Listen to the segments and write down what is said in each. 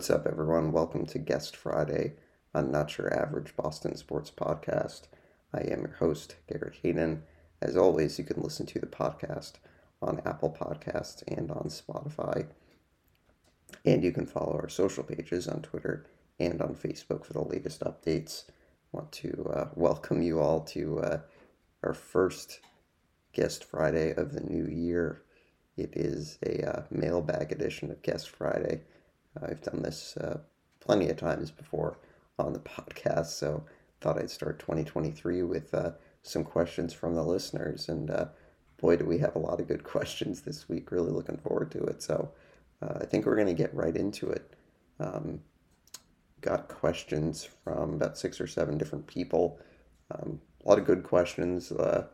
What's up, everyone? Welcome to Guest Friday on Not Your Average Boston Sports Podcast. I am your host, Garrett Hayden. As always, you can listen to the podcast on Apple Podcasts and on Spotify. And you can follow our social pages on Twitter and on Facebook for the latest updates. I want to uh, welcome you all to uh, our first Guest Friday of the new year. It is a uh, mailbag edition of Guest Friday. I've done this uh, plenty of times before on the podcast, so thought I'd start 2023 with uh, some questions from the listeners. And uh, boy, do we have a lot of good questions this week. Really looking forward to it. So uh, I think we're going to get right into it. Um, got questions from about six or seven different people. Um, a lot of good questions, uh,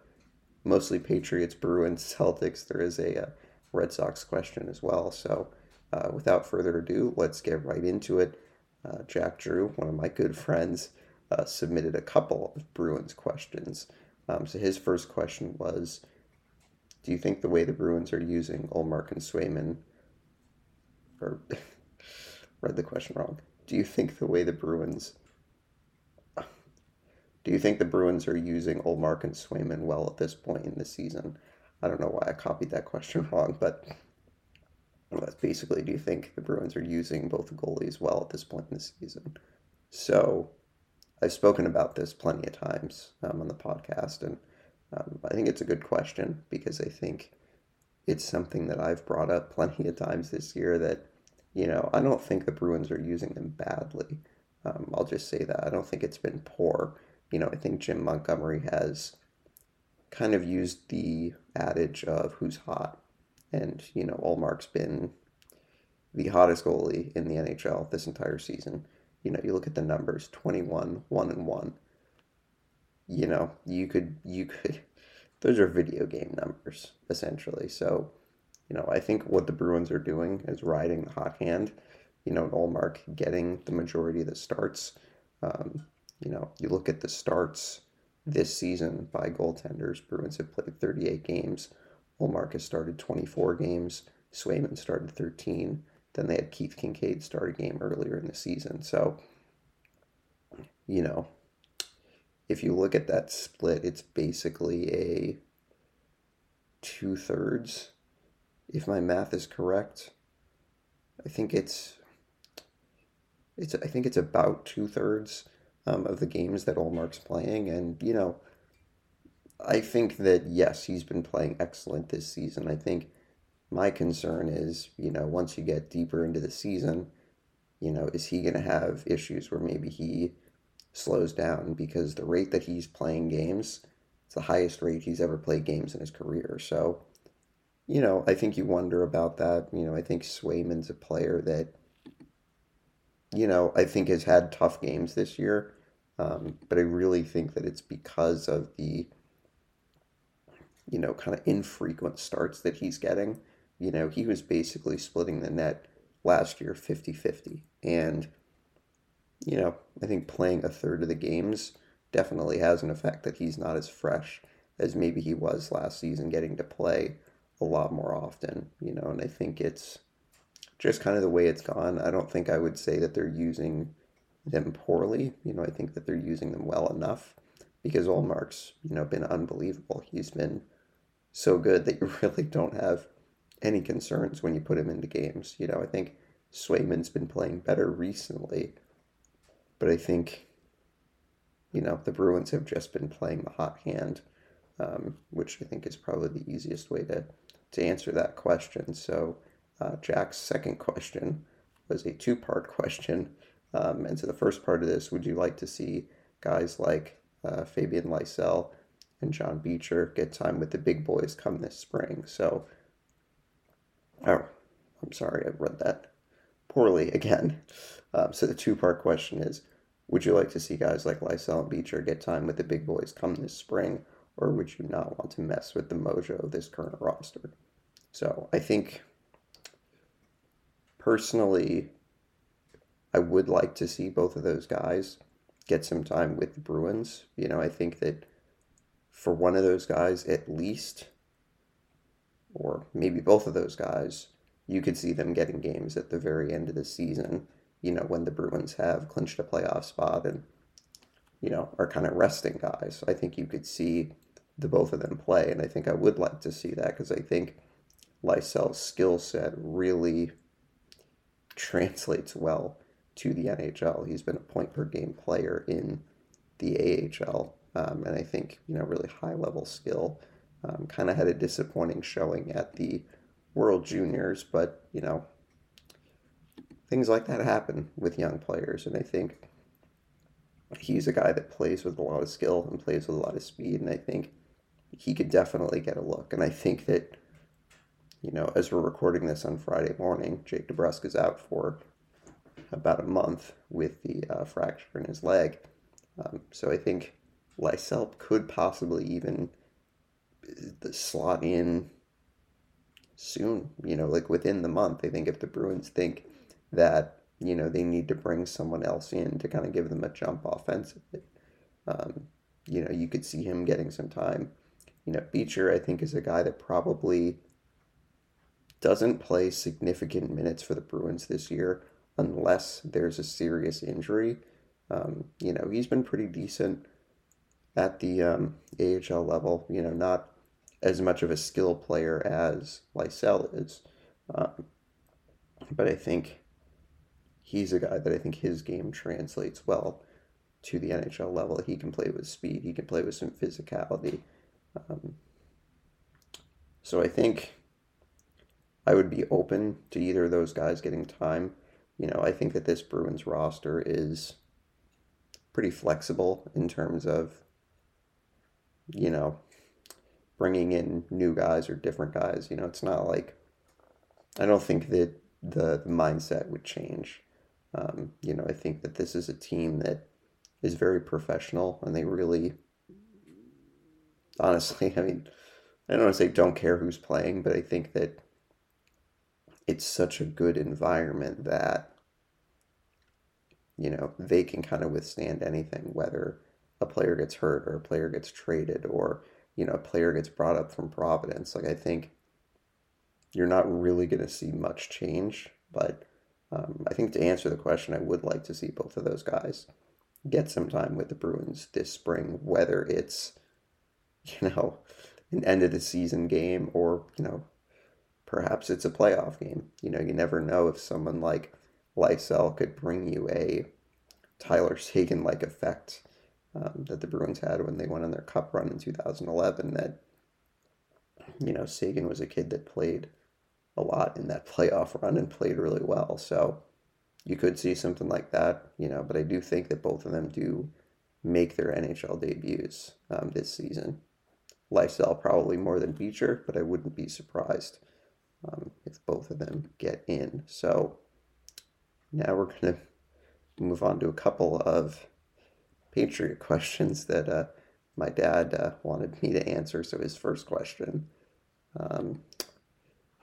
mostly Patriots, Bruins, Celtics. There is a, a uh, Red Sox question as well. So uh, without further ado, let's get right into it. Uh, Jack Drew, one of my good friends, uh, submitted a couple of Bruins questions. Um, so his first question was Do you think the way the Bruins are using Ullmark and Swayman, or read the question wrong, do you think the way the Bruins. Do you think the Bruins are using Ullmark and Swayman well at this point in the season? I don't know why I copied that question wrong, but that's basically do you think the Bruins are using both goalies well at this point in the season? So I've spoken about this plenty of times um, on the podcast, and um, I think it's a good question because I think it's something that I've brought up plenty of times this year that, you know, I don't think the Bruins are using them badly. Um, I'll just say that. I don't think it's been poor. You know, I think Jim Montgomery has kind of used the adage of who's hot and, you know, Ullmark's been the hottest goalie in the NHL this entire season. You know, you look at the numbers 21, 1 and 1. You know, you could, you could, those are video game numbers, essentially. So, you know, I think what the Bruins are doing is riding the hot hand. You know, Ullmark getting the majority of the starts. Um, you know, you look at the starts this season by goaltenders. Bruins have played 38 games. Ullmark has started 24 games. Swayman started 13. Then they had Keith Kinkaid start a game earlier in the season. So, you know, if you look at that split, it's basically a two thirds, if my math is correct. I think it's it's I think it's about two thirds um, of the games that Ullmark's playing, and you know, I think that yes, he's been playing excellent this season. I think my concern is, you know, once you get deeper into the season, you know, is he going to have issues where maybe he slows down because the rate that he's playing games, it's the highest rate he's ever played games in his career. So, you know, I think you wonder about that. You know, I think Swayman's a player that, you know, I think has had tough games this year. Um, but I really think that it's because of the you know, kind of infrequent starts that he's getting. You know, he was basically splitting the net last year 50 50. And, you know, I think playing a third of the games definitely has an effect that he's not as fresh as maybe he was last season, getting to play a lot more often, you know, and I think it's just kind of the way it's gone. I don't think I would say that they're using them poorly. You know, I think that they're using them well enough because Ullmark's, you know, been unbelievable. He's been so good that you really don't have any concerns when you put him into games. You know, I think Swayman's been playing better recently, but I think, you know, the Bruins have just been playing the hot hand, um, which I think is probably the easiest way to, to answer that question. So, uh, Jack's second question was a two part question. Um, and so the first part of this, would you like to see guys like uh, Fabian Lysell and John Beecher get time with the big boys come this spring. So, oh, I'm sorry, I read that poorly again. Um, so the two part question is Would you like to see guys like Lysell and Beecher get time with the big boys come this spring, or would you not want to mess with the mojo of this current roster? So I think personally, I would like to see both of those guys get some time with the Bruins. You know, I think that for one of those guys at least, or maybe both of those guys, you could see them getting games at the very end of the season you know, when the Bruins have clinched a playoff spot and, you know, are kind of resting guys. I think you could see the both of them play, and I think I would like to see that because I think Lysell's skill set really translates well to the NHL. He's been a point per game player in the AHL, um, and I think you know really high level skill. Um, kind of had a disappointing showing at the World Juniors, but you know things like that happen with young players, and I think he's a guy that plays with a lot of skill and plays with a lot of speed, and I think he could definitely get a look. And I think that you know, as we're recording this on Friday morning, Jake DeBrusk is out for about a month with the uh, fracture in his leg. Um, so I think Lysell could possibly even uh, slot in soon, you know, like within the month. I think if the Bruins think that, you know, they need to bring someone else in to kind of give them a jump offensively, um, you know, you could see him getting some time. You know, Beecher, I think, is a guy that probably doesn't play significant minutes for the Bruins this year unless there's a serious injury. Um, you know, he's been pretty decent at the um, AHL level. You know, not as much of a skill player as Lysell is, um, but I think he's a guy that I think his game translates well to the NHL level. He can play with speed. He can play with some physicality. Um, so I think I would be open to either of those guys getting time. You know, I think that this Bruins roster is pretty flexible in terms of, you know, bringing in new guys or different guys. You know, it's not like, I don't think that the, the mindset would change. Um, you know, I think that this is a team that is very professional and they really, honestly, I mean, I don't want to say don't care who's playing, but I think that it's such a good environment that you know they can kind of withstand anything whether a player gets hurt or a player gets traded or you know a player gets brought up from providence like i think you're not really going to see much change but um, i think to answer the question i would like to see both of those guys get some time with the bruins this spring whether it's you know an end of the season game or you know perhaps it's a playoff game. You know, you never know if someone like Lysell could bring you a Tyler Seguin like effect um, that the Bruins had when they went on their cup run in 2011. That, you know, Seguin was a kid that played a lot in that playoff run and played really well. So you could see something like that, you know, but I do think that both of them do make their NHL debuts um, this season. Lysell probably more than Beecher, but I wouldn't be surprised um, if both of them get in. So now we're going to move on to a couple of Patriot questions that uh, my dad uh, wanted me to answer. So his first question um,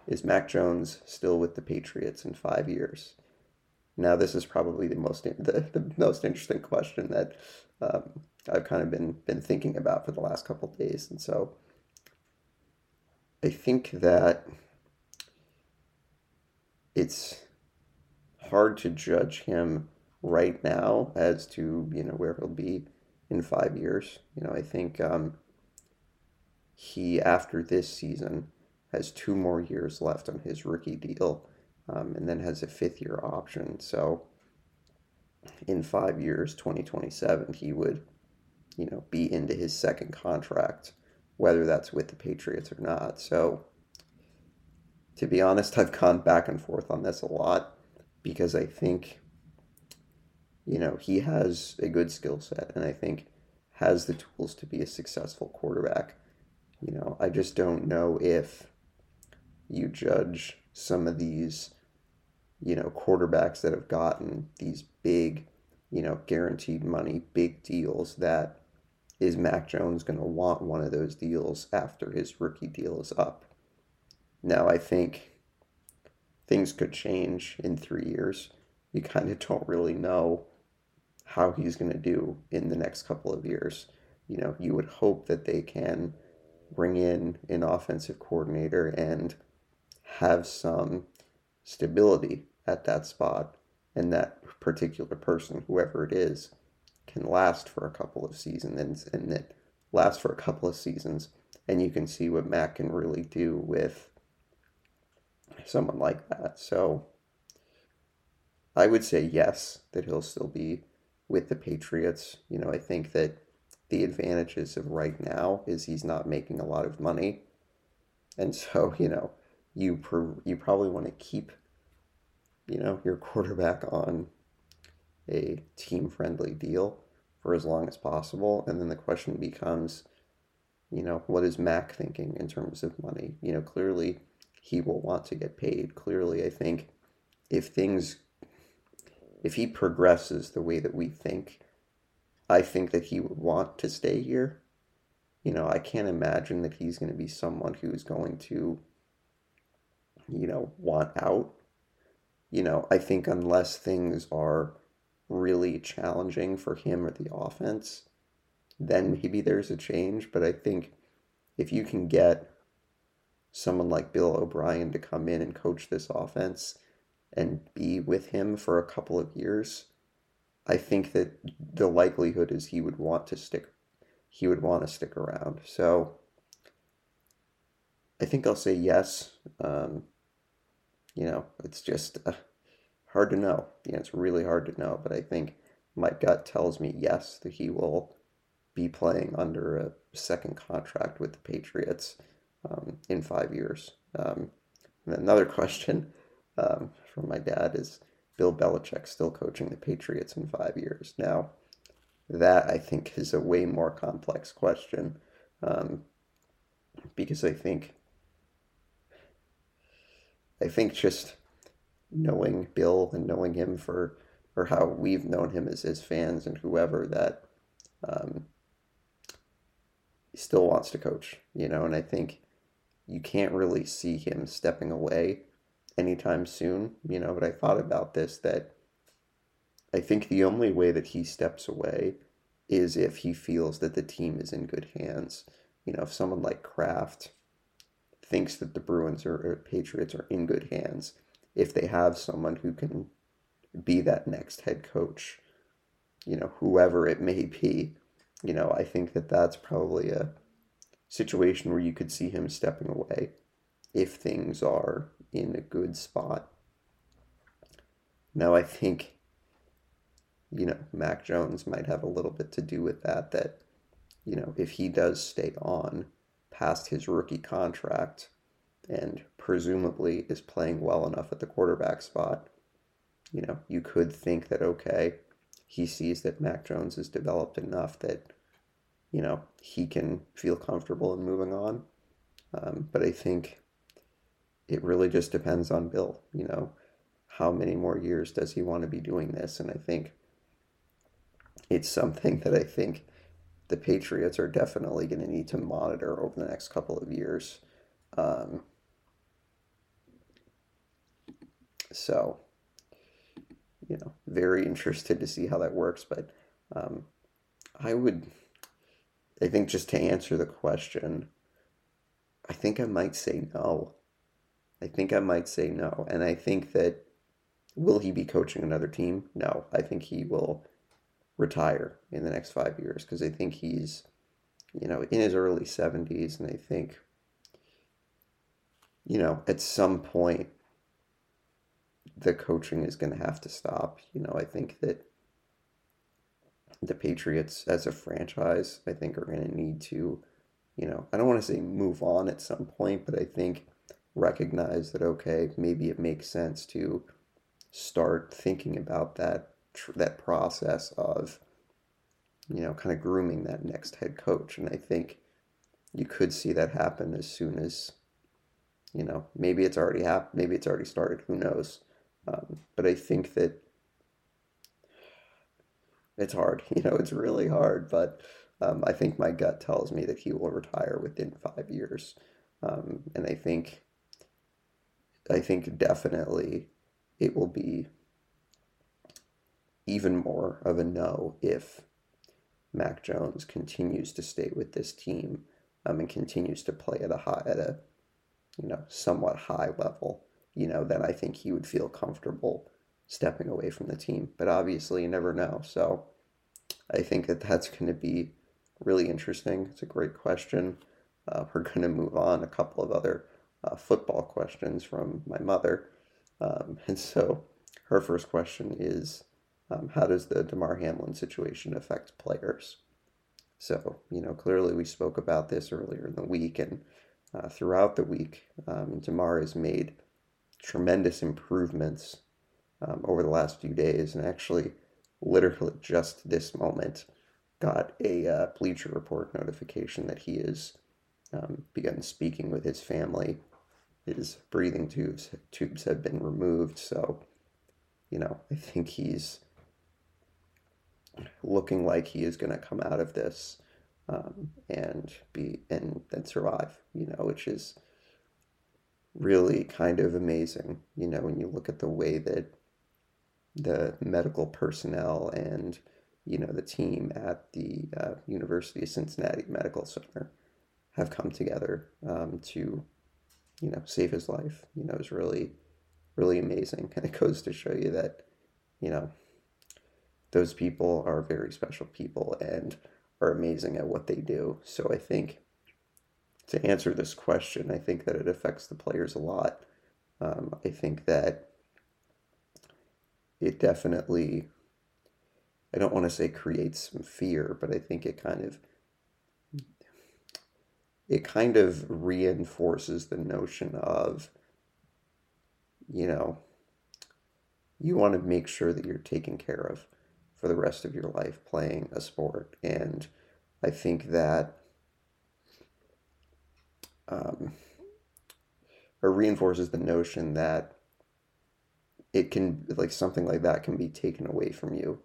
is Mac Jones still with the Patriots in five years? Now this is probably the most the, the most interesting question that um, I've kind of been been thinking about for the last couple days, and so I think that it's hard to judge him right now as to you know where he'll be in five years. You know, I think um, he after this season has two more years left on his rookie deal, um, and then has a fifth year option. So in five years, twenty twenty seven, he would you know be into his second contract, whether that's with the Patriots or not. So to be honest, I've gone back and forth on this a lot because I think, you know, he has a good skill set and I think has the tools to be a successful quarterback. You know, I just don't know if you judge some of these, you know, quarterbacks that have gotten these big, you know, guaranteed money, big deals that is Mac Jones going to want one of those deals after his rookie deal is up? Now, I think things could change in three years. You kind of don't really know how he's going to do in the next couple of years. You know, you would hope that they can bring in an offensive coordinator and have some stability at that spot and that particular person, whoever it is, can last for a couple of seasons and, and last for a couple of seasons, and you can see what Mac can really do with someone like that. So I would say yes, that he'll still be with the Patriots. You know, I think that the advantages of right now is he's not making a lot of money. And so, you know, you per, you probably want to keep you know, your quarterback on a team friendly deal for as long as possible. And then the question becomes, you know, what is Mac thinking in terms of money? You know, clearly he will want to get paid. Clearly, I think if things, if he progresses the way that we think, I think that he would want to stay here. You know, I can't imagine that he's going to be someone who's going to, you know, want out you know, I think unless things are really challenging for him or the offense, then maybe there's a change. But I think if you can get someone like Bill O'Brien to come in and coach this offense and be with him for a couple of years, I think that the likelihood is he would want to stick he would want to stick around. So I think I'll say yes. Um, you know, it's just uh, hard to know. Yeah, it's really hard to know, but I think my gut tells me yes, that he will be playing under a second contract with the Patriots um, in five years. Um, another question um, from my dad is Bill Belichick still coaching the Patriots in five years? Now, that I think is a way more complex question um, because I think I think just knowing Bill and knowing him for or how we've known him as his fans and whoever that um, still wants to coach, you know, and I think you can't really see him stepping away anytime soon, you know, but I thought about this that I think the only way that he steps away is if he feels that the team is in good hands. You know, if someone like Kraft thinks that the Bruins or, Patriots are in good hands, if they have someone who can be that next head coach, you know, whoever it may be, you know, I think that that's probably a situation where you could see him stepping away if things are in a good spot. Now, I think, you know, Mac Jones might have a little bit to do with that, that, you know, if he does stay on past his rookie contract, and presumably is playing well enough at the quarterback spot, you know, you could think that, okay, he sees that Mac Jones has developed enough that, you know, he can feel comfortable in moving on. Um, but I think it really just depends on Bill, you know, how many more years does he want to be doing this? And I think it's something that I think the Patriots are definitely going to need to monitor over the next couple of years. Um, So, you know, very interested to see how that works. But um, I would, I think, just to answer the question, I think I might say no. I think I might say no. And I think that will he be coaching another team? No. I think he will retire in the next five years because I think he's, you know, in his early 70s. And I think, you know, at some point, the coaching is going to have to stop. You know, I think that the Patriots as a franchise, I think, are going to need to, you know, I don't want to say move on at some point, but I think recognize that okay, maybe it makes sense to start thinking about that that process of, you know, kind of grooming that next head coach, and I think you could see that happen as soon as, you know, maybe it's already happened, maybe it's already started. Who knows? Um, but I think that it's hard. You know, it's really hard. But um, I think my gut tells me that he will retire within five years. Um, and I think, I think definitely it will be even more of a no if Mac Jones continues to stay with this team um, and continues to play at a high, at a, you know, somewhat high level you know, then I think he would feel comfortable stepping away from the team. But obviously, you never know. So I think that that's going to be really interesting. It's a great question. Uh, we're going to move on a couple of other uh, football questions from my mother. Um, and so her first question is um, How does the Damar Hamlin situation affect players? So, you know, clearly we spoke about this earlier in the week, and uh, throughout the week, um, Damar has made tremendous improvements um, over the last few days, and actually, literally just this moment, got a uh, Bleacher Report notification that he has um, begun speaking with his family. His breathing tubes tubes have been removed, so you know I think he's looking like he is going to come out of this um, and be and then survive. You know, which is really kind of amazing. You know, when you look at the way that the medical personnel and you know the team at the uh, University of Cincinnati Medical Center have come together um, to you know save his life. You know, is really really amazing, and it goes to show you that you know those people are very special people and are amazing at what they do. So I think to answer this question, I think that it affects the players a lot. Um, I think that it definitely, I don't want to say creates some fear, but I think it kind of, it kind of reinforces the notion of, you know, you want to make sure that you're taken care of for the rest of your life playing a sport. And I think that um, or reinforces the notion that it can like something like that can be taken away from you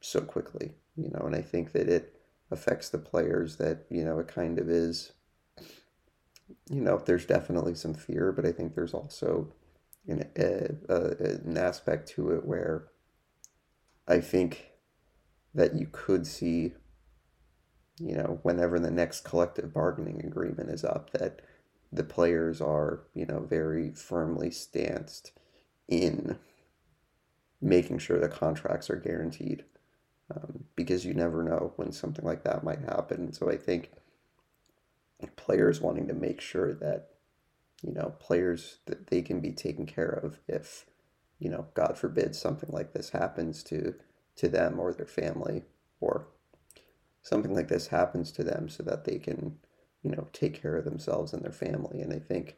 so quickly you know and i think that it affects the players that you know it kind of is. You know there's definitely some fear but i think there's also an, a, a, an aspect to it where i think that you could see you know whenever the next collective bargaining agreement is up that the players are you know very firmly stanced in making sure the contracts are guaranteed um, because you never know when something like that might happen. So I think players wanting to make sure that you know players that they can be taken care of if you know God forbid something like this happens to to them or their family or something like this happens to them so that they can you know take care of themselves and their family and I think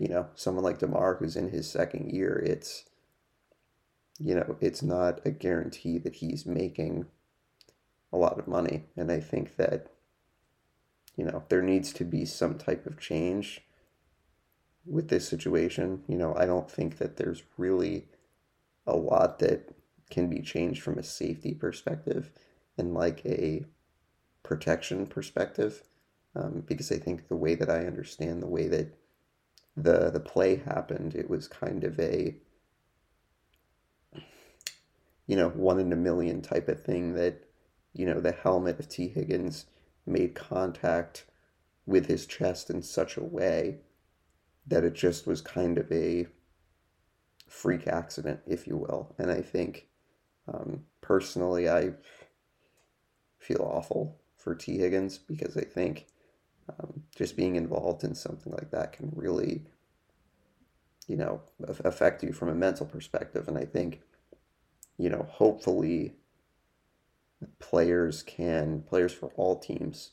you know, someone like Damar who's in his second year, it's, you know, it's not a guarantee that he's making a lot of money. And I think that, you know, there needs to be some type of change with this situation. You know, I don't think that there's really a lot that can be changed from a safety perspective and like a protection perspective. Um, because I think the way that I understand the way that the the play happened, it was kind of a you know one in a million type of thing that you know the helmet of Tee Higgins made contact with his chest in such a way that it just was kind of a freak accident, if you will. And I think um, personally, I feel awful for Tee Higgins because I think um, just being involved in something like that can really, you know, affect you from a mental perspective. And I think, you know, hopefully players can, players for all teams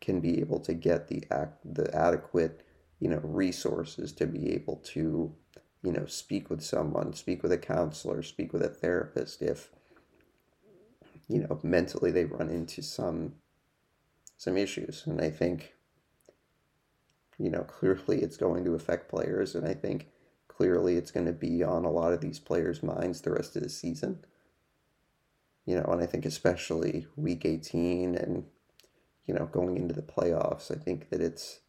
can be able to get the act, the adequate, you know, resources to be able to, you know, speak with someone, speak with a counselor, speak with a therapist if, you know, mentally they run into some some issues. And I think you know, clearly it's going to affect players, and I think clearly it's going to be on a lot of these players' minds the rest of the season. You know, and I think especially week 18 and, you know, going into the playoffs, I think that it's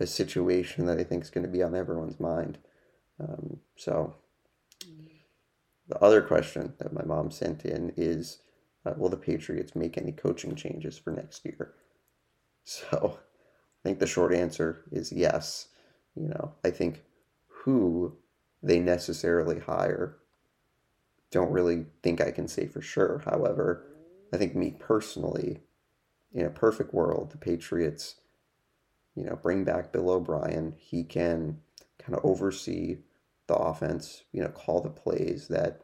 a situation that I think is going to be on everyone's mind. Um, so, the other question that my mom sent in is uh, Will the Patriots make any coaching changes for next year? So, I think the short answer is yes. You know, I think who they necessarily hire. Don't really think I can say for sure. However, I think me personally, in a perfect world, the Patriots, you know, bring back Bill O'Brien. He can kind of oversee the offense, you know, call the plays that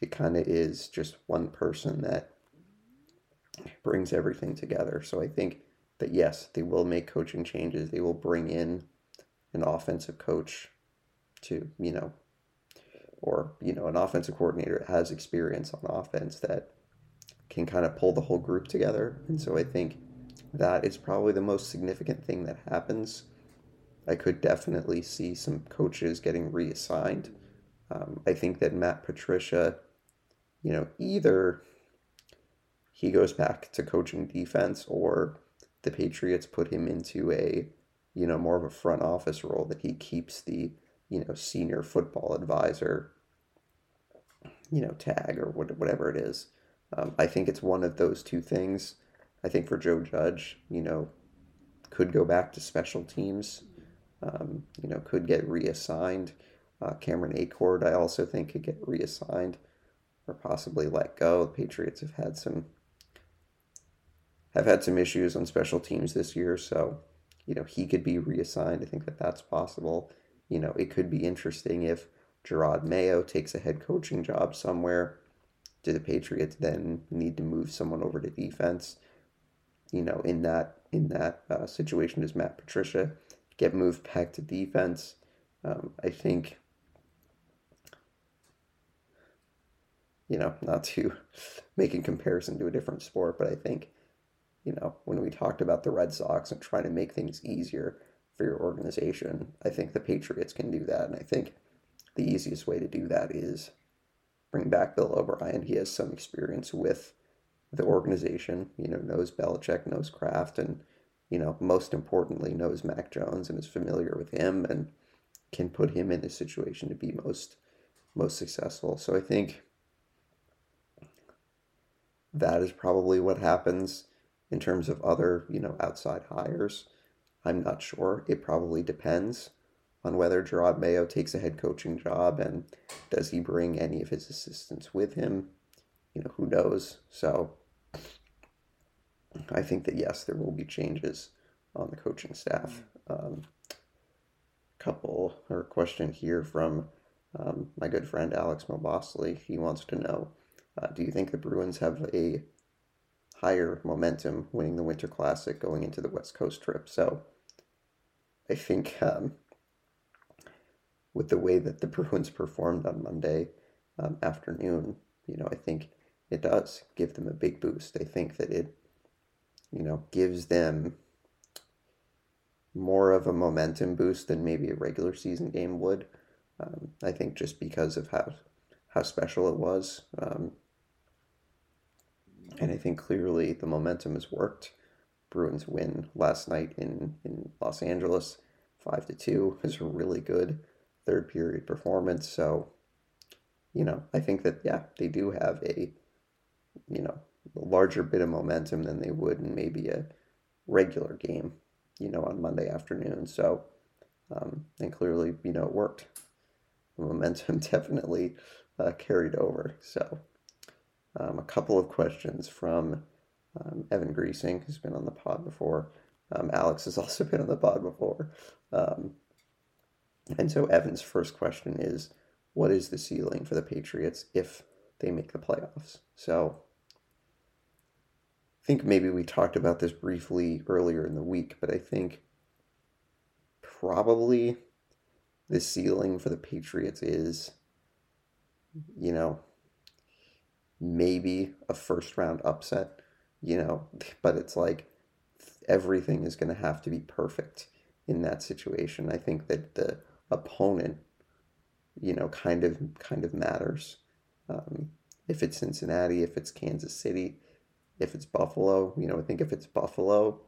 it kind of is just one person that brings everything together. So I think that yes, they will make coaching changes. They will bring in an offensive coach to, you know, or, you know, an offensive coordinator that has experience on offense that can kind of pull the whole group together. And so I think that is probably the most significant thing that happens. I could definitely see some coaches getting reassigned. Um, I think that Matt Patricia, you know, either he goes back to coaching defense or the Patriots put him into a, you know, more of a front office role that he keeps the, you know, senior football advisor, you know, tag or whatever it is. Um, I think it's one of those two things. I think for Joe Judge, you know, could go back to special teams, um, you know, could get reassigned. Uh, Cameron Achord, I also think, could get reassigned or possibly let go. The Patriots have had some have had some issues on special teams this year, so you know he could be reassigned. I think that that's possible. You know, it could be interesting if Jerod Mayo takes a head coaching job somewhere do the Patriots then need to move someone over to defense? You know, in that in that uh, situation, does Matt Patricia get moved back to defense? Um, I think, you know, not to make a comparison to a different sport, but I think, you know, when we talked about the Red Sox and trying to make things easier for your organization, I think the Patriots can do that, and I think the easiest way to do that is bring back Bill O'Brien. He has some experience with the organization, you know, knows Belichick, knows Kraft, and, you know, most importantly, knows Mac Jones and is familiar with him and can put him in a situation to be most most successful. So I think that is probably what happens in terms of other, you know, outside hires. I'm not sure. It probably depends on whether Jerod Mayo takes a head coaching job and does he bring any of his assistants with him? You know, who knows? So I think that yes, there will be changes on the coaching staff. Um, couple or question here from um, my good friend Alex Mobosley. He wants to know uh, Do you think the Bruins have a higher momentum winning the Winter Classic going into the West Coast trip? So I think um, with the way that the Bruins performed on Monday um, afternoon, you know, I think it does give them a big boost. I think that it, you know, gives them more of a momentum boost than maybe a regular season game would. Um, I think just because of how how special it was, um, and I think clearly the momentum has worked. Bruins win last night in in Los Angeles, five to two, is a really good third period performance. So, you know, I think that, yeah, they do have a, you know, larger bit of momentum than they would in maybe a regular game, you know, on Monday afternoon. So, um, and clearly, you know, it worked. The momentum definitely uh, carried over. So, um, a couple of questions from um, Evan Greasing, who's been on the pod before. Um, Alex has also been on the pod before. Um, and so Evan's first question is what is the ceiling for the Patriots if they make the playoffs? So I think maybe we talked about this briefly earlier in the week, but I think probably the ceiling for the Patriots is, you know, maybe a first round upset, you know, but it's like everything is going to have to be perfect in that situation. I think that the opponent, you know, kind of kind of matters. Um, if it's Cincinnati, if it's Kansas City, if it's Buffalo, you know, I think if it's Buffalo,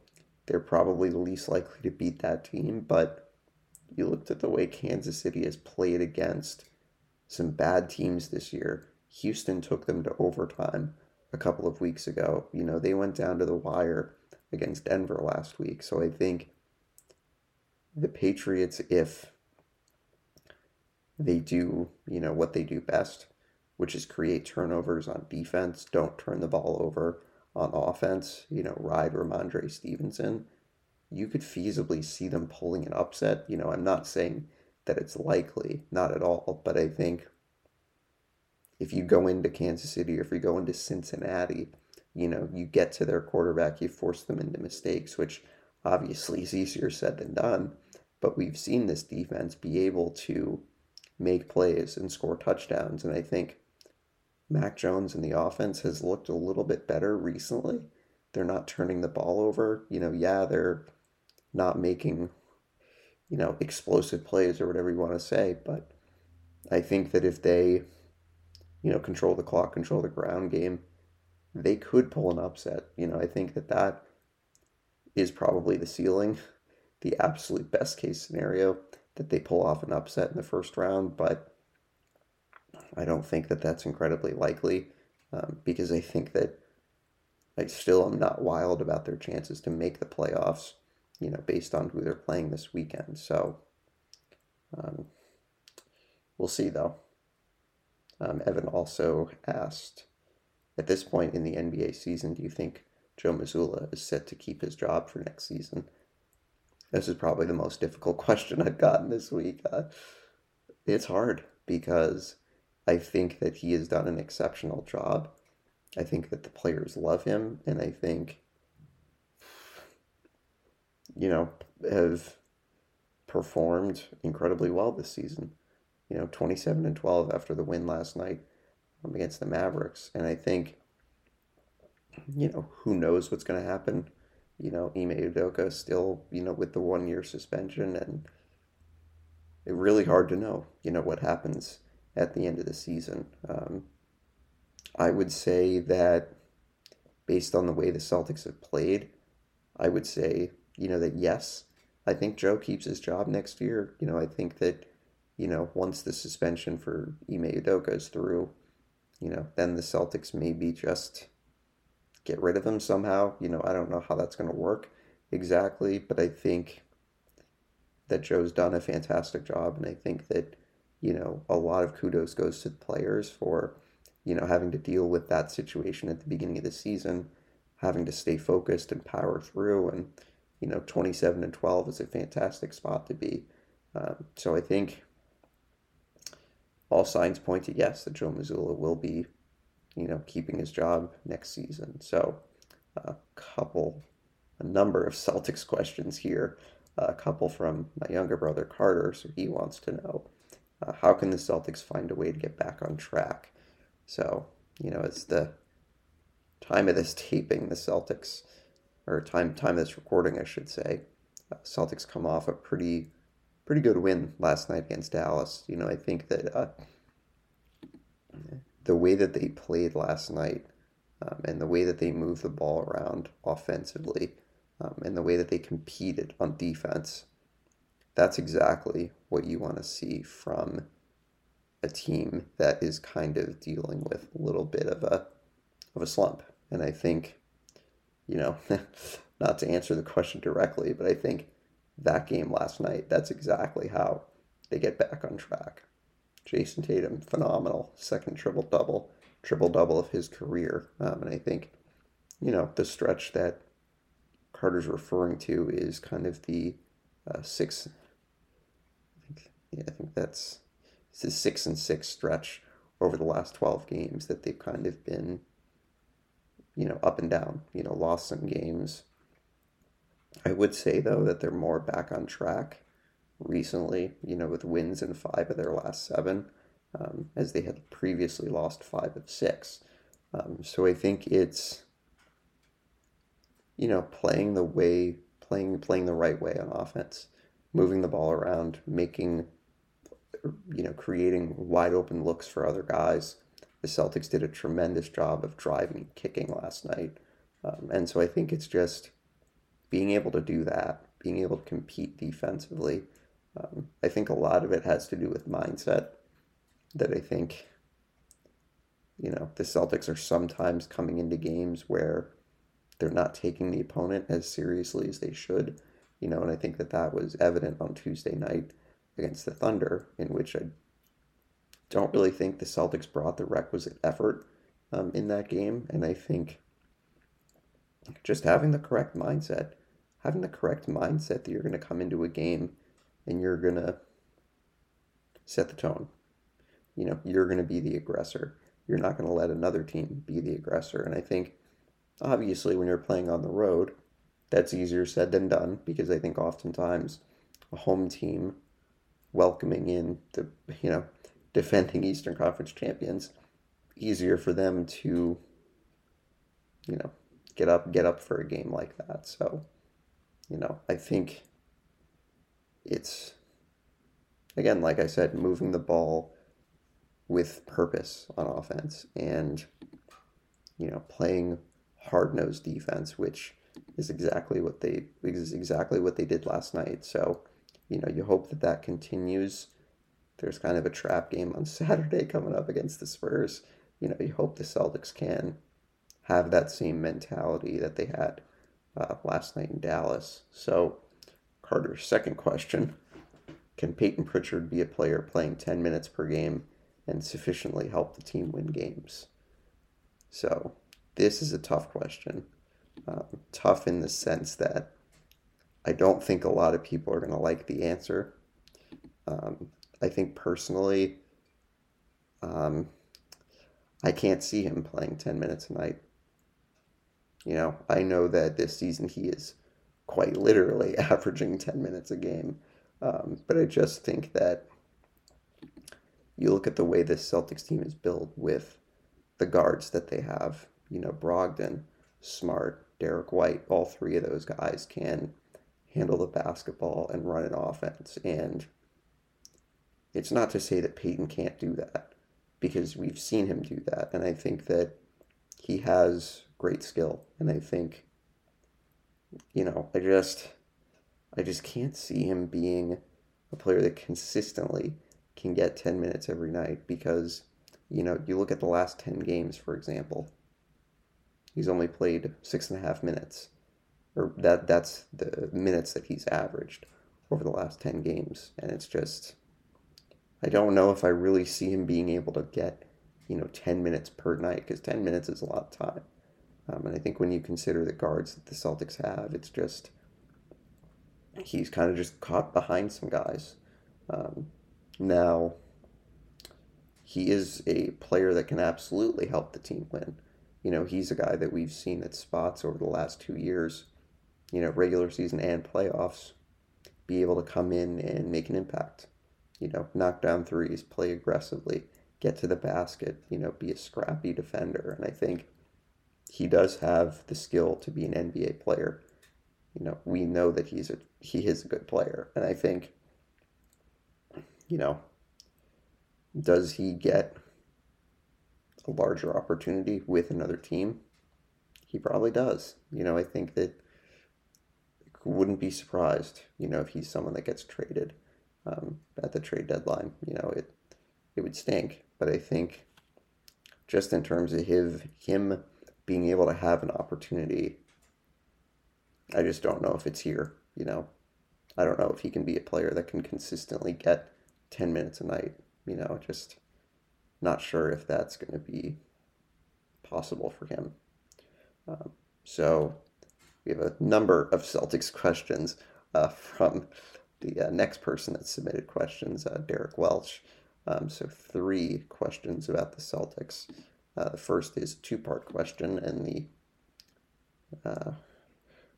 they're probably the least likely to beat that team. But you looked at the way Kansas City has played against some bad teams this year. Houston took them to overtime a couple of weeks ago. You know, they went down to the wire against Denver last week. So I think the Patriots, if they do, you know, what they do best, which is create turnovers on defense, don't turn the ball over on offense, you know, ride Rhamondre Stevenson, you could feasibly see them pulling an upset. You know, I'm not saying that it's likely, not at all, but I think if you go into Kansas City or if you go into Cincinnati, you know, you get to their quarterback, you force them into mistakes, which obviously is easier said than done. But we've seen this defense be able to make plays and score touchdowns. And I think Mac Jones and the offense has looked a little bit better recently. They're not turning the ball over. You know, yeah, they're not making, you know, explosive plays or whatever you want to say. But I think that if they, you know, control the clock, control the ground game, they could pull an upset. You know, I think that that is probably the ceiling, the absolute best case scenario that they pull off an upset in the first round. But I don't think that that's incredibly likely um, because I think that I still am not wild about their chances to make the playoffs you know, based on who they're playing this weekend. So um, we'll see, though. Um, Evan also asked, at this point in the NBA season, do you think Joe Mazzulla is set to keep his job for next season? This is probably the most difficult question I've gotten this week. Uh, it's hard because I think that he has done an exceptional job. I think that the players love him, and I think you know, have performed incredibly well this season. You know, 27 and 12 after the win last night um, against the Mavericks. And I think, you know, who knows what's going to happen. You know, Ime Udoka still, you know, with the one year suspension and it's really hard to know, you know, what happens at the end of the season. Um, I would say that based on the way the Celtics have played, I would say you know, that yes, I think Joe keeps his job next year. You know, I think that, you know, once the suspension for Ime Udoka is through, you know, then the Celtics maybe just get rid of him somehow. You know, I don't know how that's going to work exactly, but I think that Joe's done a fantastic job. And I think that, you know, a lot of kudos goes to the players for, you know, having to deal with that situation at the beginning of the season, having to stay focused and power through. And, you know, 27 and 12 is a fantastic spot to be. Um, so I think all signs point to yes, that Joe Mazzulla will be, you know, keeping his job next season. So a couple, a number of Celtics questions here. A couple from my younger brother Carter. So he wants to know uh, how can the Celtics find a way to get back on track? So, you know, it's the time of this taping, the Celtics or time time of this recording, I should say. Uh, Celtics come off a pretty pretty good win last night against Dallas. You know, I think that uh, the way that they played last night um, and the way that they moved the ball around offensively um, and the way that they competed on defense, that's exactly what you want to see from a team that is kind of dealing with a little bit of a of a slump. And I think you know, not to answer the question directly, but I think that game last night, that's exactly how they get back on track. Jayson Tatum, phenomenal. Second triple double, triple double of his career. Um, and I think, you know, the stretch that Carter's referring to is kind of the uh, six. I think, yeah, I think that's it's a six and six stretch over the last 12 games that they've kind of been you know, up and down, you know, lost some games. I would say, though, that they're more back on track recently, you know, with wins in five of their last seven, um, as they had previously lost five of six. Um, so I think it's, you know, playing the way, playing, playing the right way on offense, moving the ball around, making, you know, creating wide open looks for other guys the Celtics did a tremendous job of driving and kicking last night. Um, and so I think it's just being able to do that, being able to compete defensively. Um, I think a lot of it has to do with mindset. That I think, you know, the Celtics are sometimes coming into games where they're not taking the opponent as seriously as they should. You know, and I think that that was evident on Tuesday night against the Thunder, in which I don't really think the Celtics brought the requisite effort um, in that game. And I think just having the correct mindset, having the correct mindset that you're going to come into a game and you're going to set the tone. You know, you're going to be the aggressor. You're not going to let another team be the aggressor. And I think, obviously, when you're playing on the road, that's easier said than done because I think oftentimes a home team welcoming in the, you know, defending Eastern Conference champions, easier for them to, you know, get up get up for a game like that. So, you know, I think it's again, like I said, moving the ball with purpose on offense and you know, playing hard nosed defense, which is exactly what they is exactly what they did last night. So, you know, you hope that that continues there's kind of a trap game on Saturday coming up against the Spurs. You know, you hope the Celtics can have that same mentality that they had uh, last night in Dallas. So, Carter's second question Can Payton Pritchard be a player playing 10 minutes per game and sufficiently help the team win games? So, this is a tough question. Um, tough in the sense that I don't think a lot of people are going to like the answer. Um, I think personally, um, I can't see him playing 10 minutes a night. You know, I know that this season he is quite literally averaging 10 minutes a game. Um, but I just think that you look at the way this Celtics team is built with the guards that they have, you know, Brogdon, Smart, Derrick White, all three of those guys can handle the basketball and run an offense. And it's not to say that Payton can't do that because we've seen him do that. And I think that he has great skill. And I think, you know, I just, I just can't see him being a player that consistently can get 10 minutes every night because, you know, you look at the last 10 games, for example, he's only played six and a half minutes. Or that that's the minutes that he's averaged over the last 10 games. And it's just, I don't know if I really see him being able to get, you know, 10 minutes per night because 10 minutes is a lot of time. Um, and I think when you consider the guards that the Celtics have, it's just, he's kind of just caught behind some guys. Um, now, he is a player that can absolutely help the team win. You know, he's a guy that we've seen at spots over the last two years, you know, regular season and playoffs, be able to come in and make an impact you know, knock down threes, play aggressively, get to the basket, you know, be a scrappy defender. And I think he does have the skill to be an NBA player. You know, we know that he's a he is a good player. And I think, you know, does he get a larger opportunity with another team? He probably does. You know, I think that wouldn't be surprised, you know, if he's someone that gets traded um, at the trade deadline. You know, it it would stink, but I think just in terms of his him being able to have an opportunity, I just don't know if it's here. You know, I don't know if he can be a player that can consistently get ten minutes a night. You know, just not sure if that's going to be possible for him. Um, so we have a number of Celtics questions uh, from the uh, next person that submitted questions, uh, Derek Welch. Um, so three questions about the Celtics. Uh, the first is a two-part question, and the uh,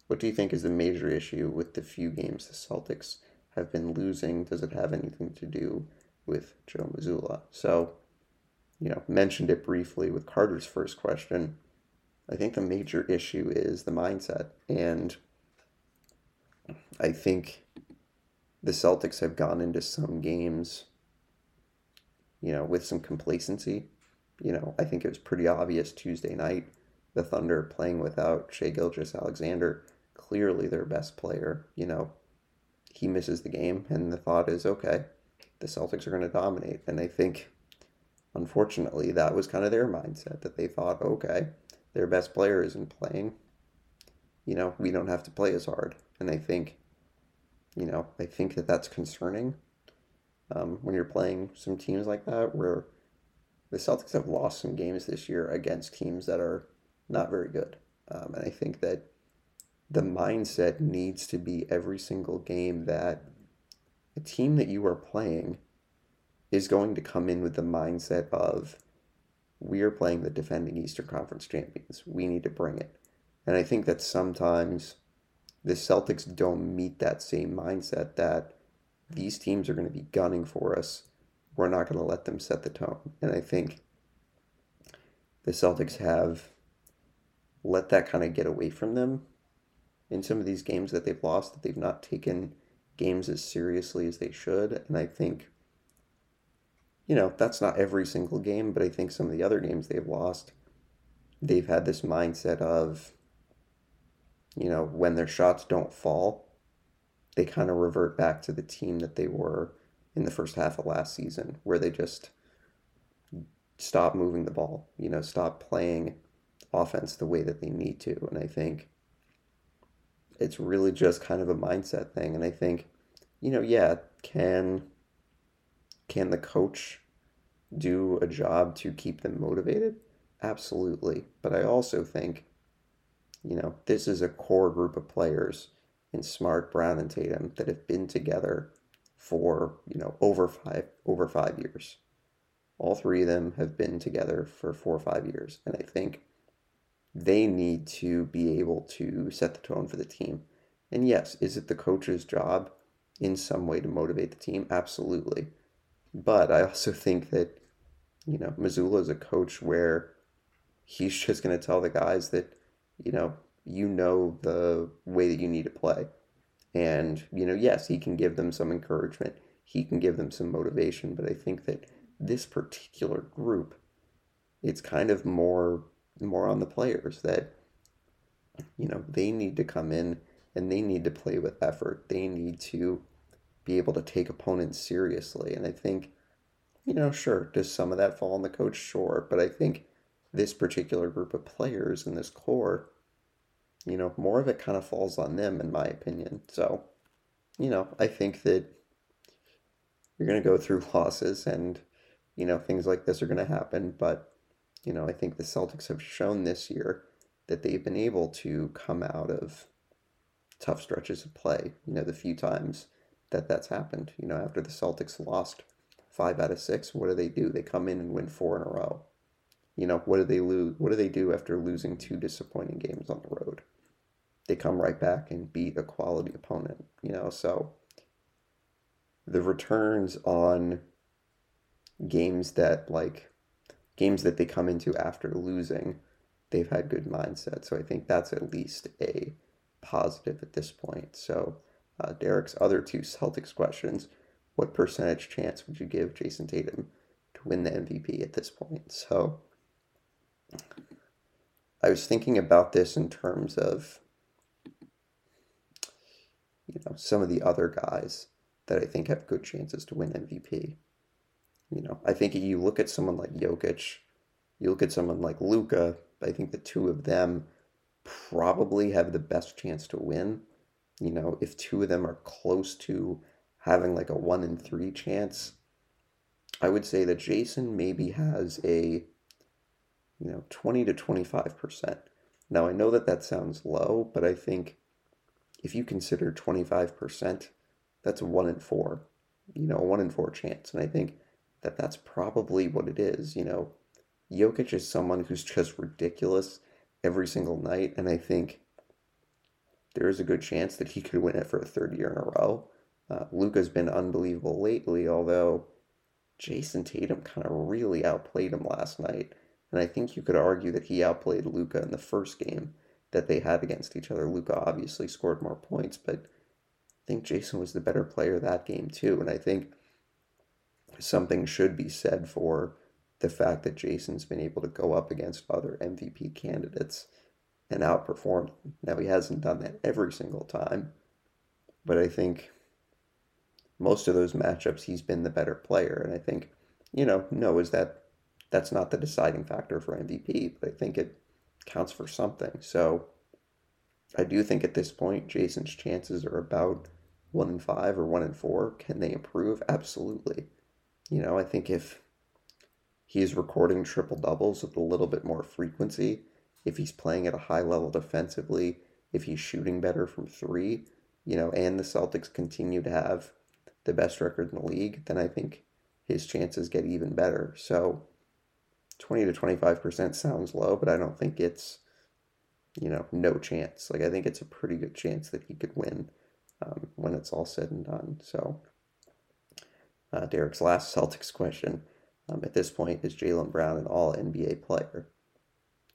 what do you think is the major issue with the few games the Celtics have been losing? Does it have anything to do with Joe Mazzulla? So, you know, mentioned it briefly with Carter's first question. I think the major issue is the mindset, and I think the Celtics have gone into some games, you know, with some complacency. You know, I think it was pretty obvious Tuesday night, the Thunder playing without Shai Gilgeous-Alexander, clearly their best player, you know, he misses the game, and the thought is, okay, the Celtics are going to dominate. And I think, unfortunately, that was kind of their mindset that they thought, okay, their best player isn't playing. You know, we don't have to play as hard. And I think you know, I think that that's concerning. um, when you're playing some teams like that, where the Celtics have lost some games this year against teams that are not very good. Um, and I think that the mindset needs to be every single game that a team that you are playing is going to come in with the mindset of we are playing the defending Eastern Conference champions. We need to bring it. And I think that sometimes the Celtics don't meet that same mindset that these teams are going to be gunning for us. We're not going to let them set the tone. And I think the Celtics have let that kind of get away from them in some of these games that they've lost, that they've not taken games as seriously as they should. And I think, you know, that's not every single game, but I think some of the other games they've lost, they've had this mindset of, you know, when their shots don't fall, they kind of revert back to the team that they were in the first half of last season, where they just stop moving the ball, you know, stop playing offense the way that they need to. And I think it's really just kind of a mindset thing. And I think, you know, yeah, can can the coach do a job to keep them motivated? Absolutely. But I also think, you know, this is a core group of players in Smart, Brown, and Tatum that have been together for, you know, over five over five years. All three of them have been together for four or five years. And I think they need to be able to set the tone for the team. And yes, is it the coach's job in some way to motivate the team? Absolutely. But I also think that, you know, Mazzulla is a coach where he's just going to tell the guys that, you know, you know the way that you need to play. And, you know, yes, he can give them some encouragement, he can give them some motivation, but I think that this particular group, it's kind of more more on the players that you know they need to come in and they need to play with effort. They need to be able to take opponents seriously. And I think, you know, sure, does some of that fall on the coach? Sure. But I think this particular group of players in this core, you know, more of it kind of falls on them, in my opinion. So, you know, I think that you're going to go through losses and, you know, things like this are going to happen. But you know, I think the Celtics have shown this year that they've been able to come out of tough stretches of play. You know, the few times that that's happened. You know, after the Celtics lost five out of six, what do they do? They come in and win four in a row. You know, what do they lose? What do they do after losing two disappointing games on the road? They come right back and beat a quality opponent. You know, so the returns on games that like games that they come into after losing, they've had good mindset. So I think that's at least a positive at this point. So uh, Derek's other two Celtics questions: What percentage chance would you give Jayson Tatum to win the MVP at this point? So I was thinking about this in terms of you know some of the other guys that I think have good chances to win MVP. You know, I think you look at someone like Jokic, you look at someone like Luka, I think the two of them probably have the best chance to win. You know, if two of them are close to having like a one in three chance, I would say that Jayson maybe has a you know 20 to 25 percent. Now I know that that sounds low, but I think if you consider 25 percent, that's one in four. You know, one in four chance, and I think that that's probably what it is. You know, Jokic is someone who's just ridiculous every single night, and I think there is a good chance that he could win it for a third year in a row. Uh, Luka's been unbelievable lately, although Jayson Tatum kind of really outplayed him last night. And I think you could argue that he outplayed Luka in the first game that they had against each other. Luka obviously scored more points, but I think Jayson was the better player that game too. And I think something should be said for the fact that Jayson's been able to go up against other MVP candidates and outperform. Now, he hasn't done that every single time, but I think most of those matchups he's been the better player. And I think, you know, no, is that that's not the deciding factor for MVP, but I think it counts for something. So I do think at this point, Jayson's chances are about one in five or one in four. Can they improve? Absolutely. You know, I think if he's recording triple doubles with a little bit more frequency, if he's playing at a high level defensively, if he's shooting better from three, you know, and the Celtics continue to have the best record in the league, then I think his chances get even better. So 20 to 25% sounds low, but I don't think it's, you know, no chance. Like, I think it's a pretty good chance that he could win um, when it's all said and done. So, uh, Derek's last Celtics question um, at this point is Jaylen Brown an all NBA player?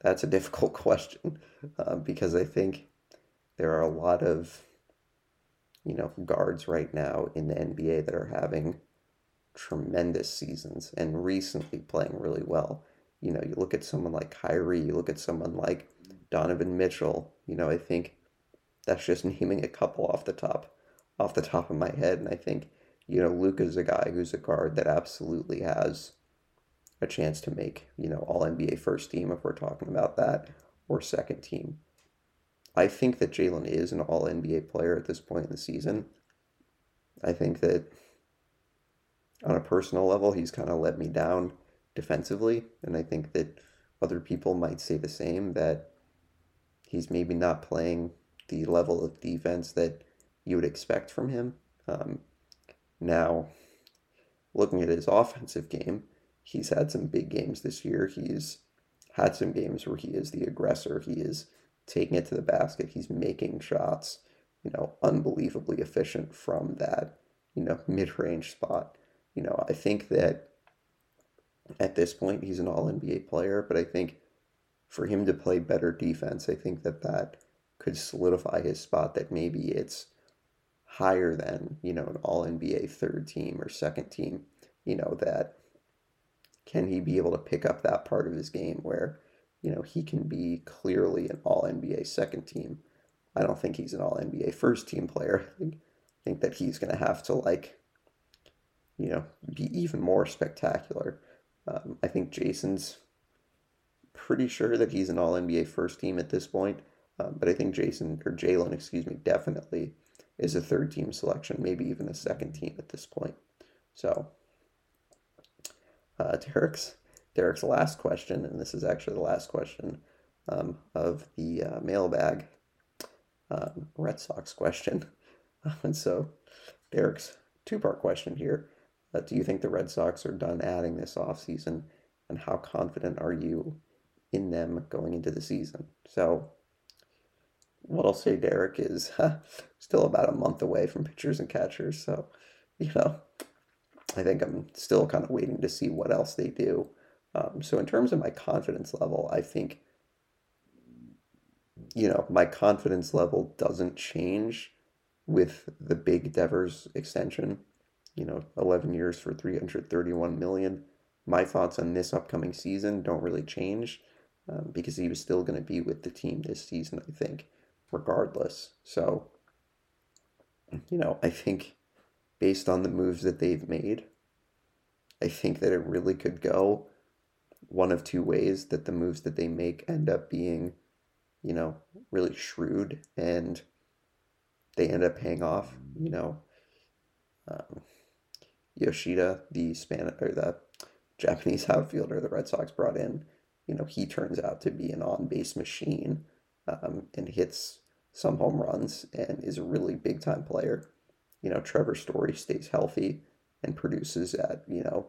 That's a difficult question uh, because I think there are a lot of, you know, guards right now in the NBA that are having tremendous seasons and recently playing really well. You know, you look at someone like Kyrie, you look at someone like Donovan Mitchell. You know, I think that's just naming a couple off the top, off the top of my head. And I think, you know, Luka's a guy who's a guard that absolutely has a chance to make, you know, all NBA first team if we're talking about that, or second team. I think that Jaylen is an all NBA player at this point in the season. I think that on a personal level, he's kind of let me down defensively. And I think that other people might say the same that he's maybe not playing the level of defense that you would expect from him. Um, now, looking at his offensive game, he's had some big games this year. He's had some games where he is the aggressor. He is taking it to the basket. He's making shots, you know, unbelievably efficient from that, you know, mid range spot. You know, I think that at this point he's an all NBA player, but I think for him to play better defense, I think that that could solidify his spot that maybe it's higher than, you know, an all NBA third team or second team, you know, that can he be able to pick up that part of his game where, you know, he can be clearly an all NBA second team. I don't think he's an all NBA first team player. I think, that he's going to have to like you know, be even more spectacular. Um, I think Jayson's pretty sure that he's an All NBA first team at this point, um, but I think Jayson or Jaylen, excuse me, definitely is a third team selection, maybe even a second team at this point. So, uh, Derek's Derek's last question, and this is actually the last question um, of the uh, mailbag um, Red Sox question. and so, Derek's two part question here. Uh, do you think the Red Sox are done adding this offseason? And how confident are you in them going into the season? So, what I'll say, Derek, is uh, still about a month away from pitchers and catchers. So, you know, I think I'm still kind of waiting to see what else they do. Um, so, in terms of my confidence level, I think, you know, my confidence level doesn't change with the big Devers extension you know, 11 years for 331 million. My thoughts on this upcoming season don't really change um, because he was still going to be with the team this season, I think, regardless. So, you know, I think based on the moves that they've made, I think that it really could go one of two ways that the moves that they make end up being, you know, really shrewd and they end up paying off, you know. Um, Yoshida, the Spanish or the Japanese outfielder the Red Sox brought in, you know, he turns out to be an on base machine um, and hits some home runs and is a really big time player. You know, Trevor Story stays healthy and produces at, you know,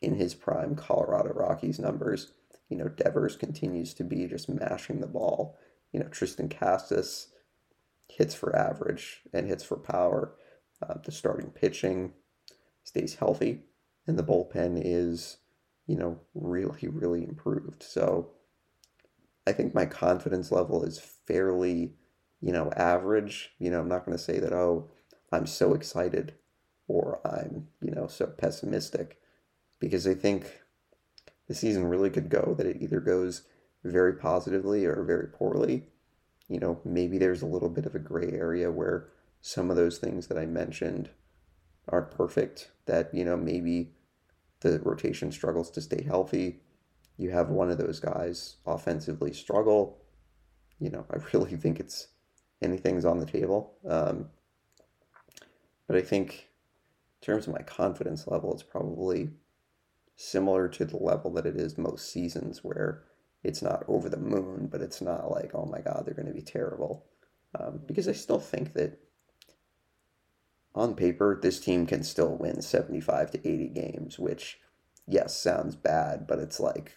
in his prime Colorado Rockies numbers. You know, Devers continues to be just mashing the ball. You know, Triston Casas hits for average and hits for power. Uh, the starting pitching stays healthy, and the bullpen is, you know, really, really improved. So I think my confidence level is fairly, you know, average. You know, I'm not going to say that, oh, I'm so excited or I'm, you know, so pessimistic because I think the season really could go that it either goes very positively or very poorly. You know, maybe there's a little bit of a gray area where some of those things that I mentioned aren't perfect, that, you know, maybe the rotation struggles to stay healthy. You have one of those guys offensively struggle. You know, I really think it's anything's on the table. Um, but I think in terms of my confidence level, it's probably similar to the level that it is most seasons where it's not over the moon, but it's not like, oh my God, they're going to be terrible. Um, because I still think that on paper, this team can still win 75 to 80 games, which, yes, sounds bad, but it's like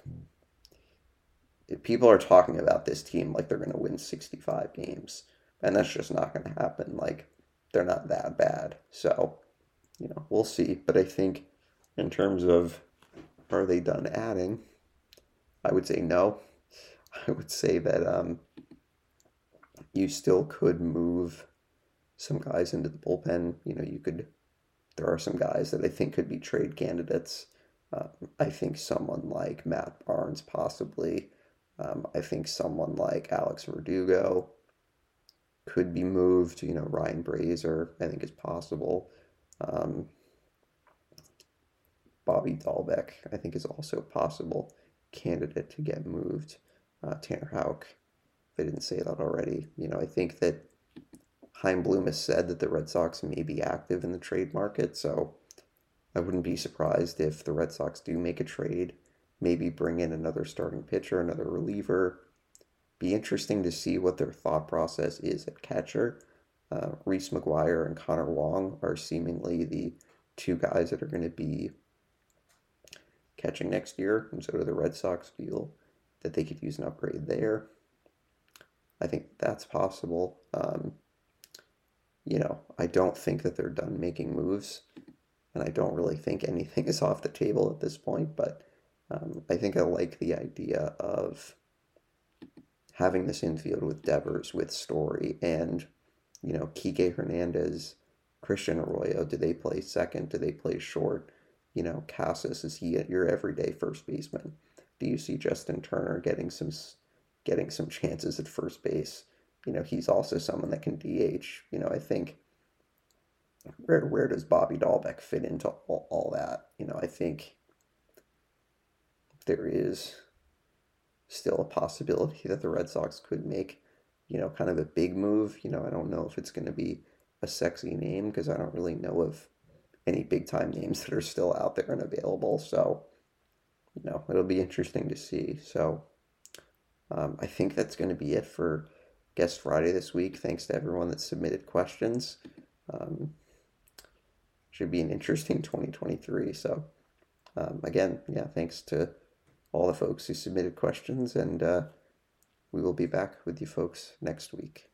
if people are talking about this team like they're going to win 65 games, and that's just not going to happen. Like, they're not that bad. So, you know, we'll see. But I think in terms of are they done adding, I would say no. I would say that um, you still could move some guys into the bullpen. You know, you could. There are some guys that I think could be trade candidates. Um, I think someone like Matt Barnes, possibly. Um, I think someone like Alex Verdugo could be moved. You know, Ryan Brasier, I think is possible. Um, Bobby Dalbec, I think, is also a possible candidate to get moved. Uh, Tanner Houck, if I didn't say that already. You know, I think that Chaim Bloom has said that the Red Sox may be active in the trade market, so I wouldn't be surprised if the Red Sox do make a trade, maybe bring in another starting pitcher, another reliever. Be interesting to see what their thought process is at catcher. Uh, Reese McGuire and Connor Wong are seemingly the two guys that are going to be catching next year, and so do the Red Sox feel that they could use an upgrade there. I think that's possible. Um, you know, I don't think that they're done making moves, and I don't really think anything is off the table at this point. But um, I think I like the idea of having this infield with Devers, with Story, and you know, Kike Hernandez, Christian Arroyo. Do they play second? Do they play short? You know, Casas is he your everyday first baseman? Do you see Justin Turner getting some getting some chances at first base? You know, he's also someone that can DH. You know, I think where where does Bobby Dalbec fit into all, all that? You know, I think there is still a possibility that the Red Sox could make, you know, kind of a big move. You know, I don't know if it's going to be a sexy name because I don't really know of any big time names that are still out there and available. So, you know, it'll be interesting to see. So, um, I think that's going to be it for Guest Friday this week. Thanks to everyone that submitted questions. Um, should be an interesting 2023. So, um, again, yeah, thanks to all the folks who submitted questions, and uh, we will be back with you folks next week.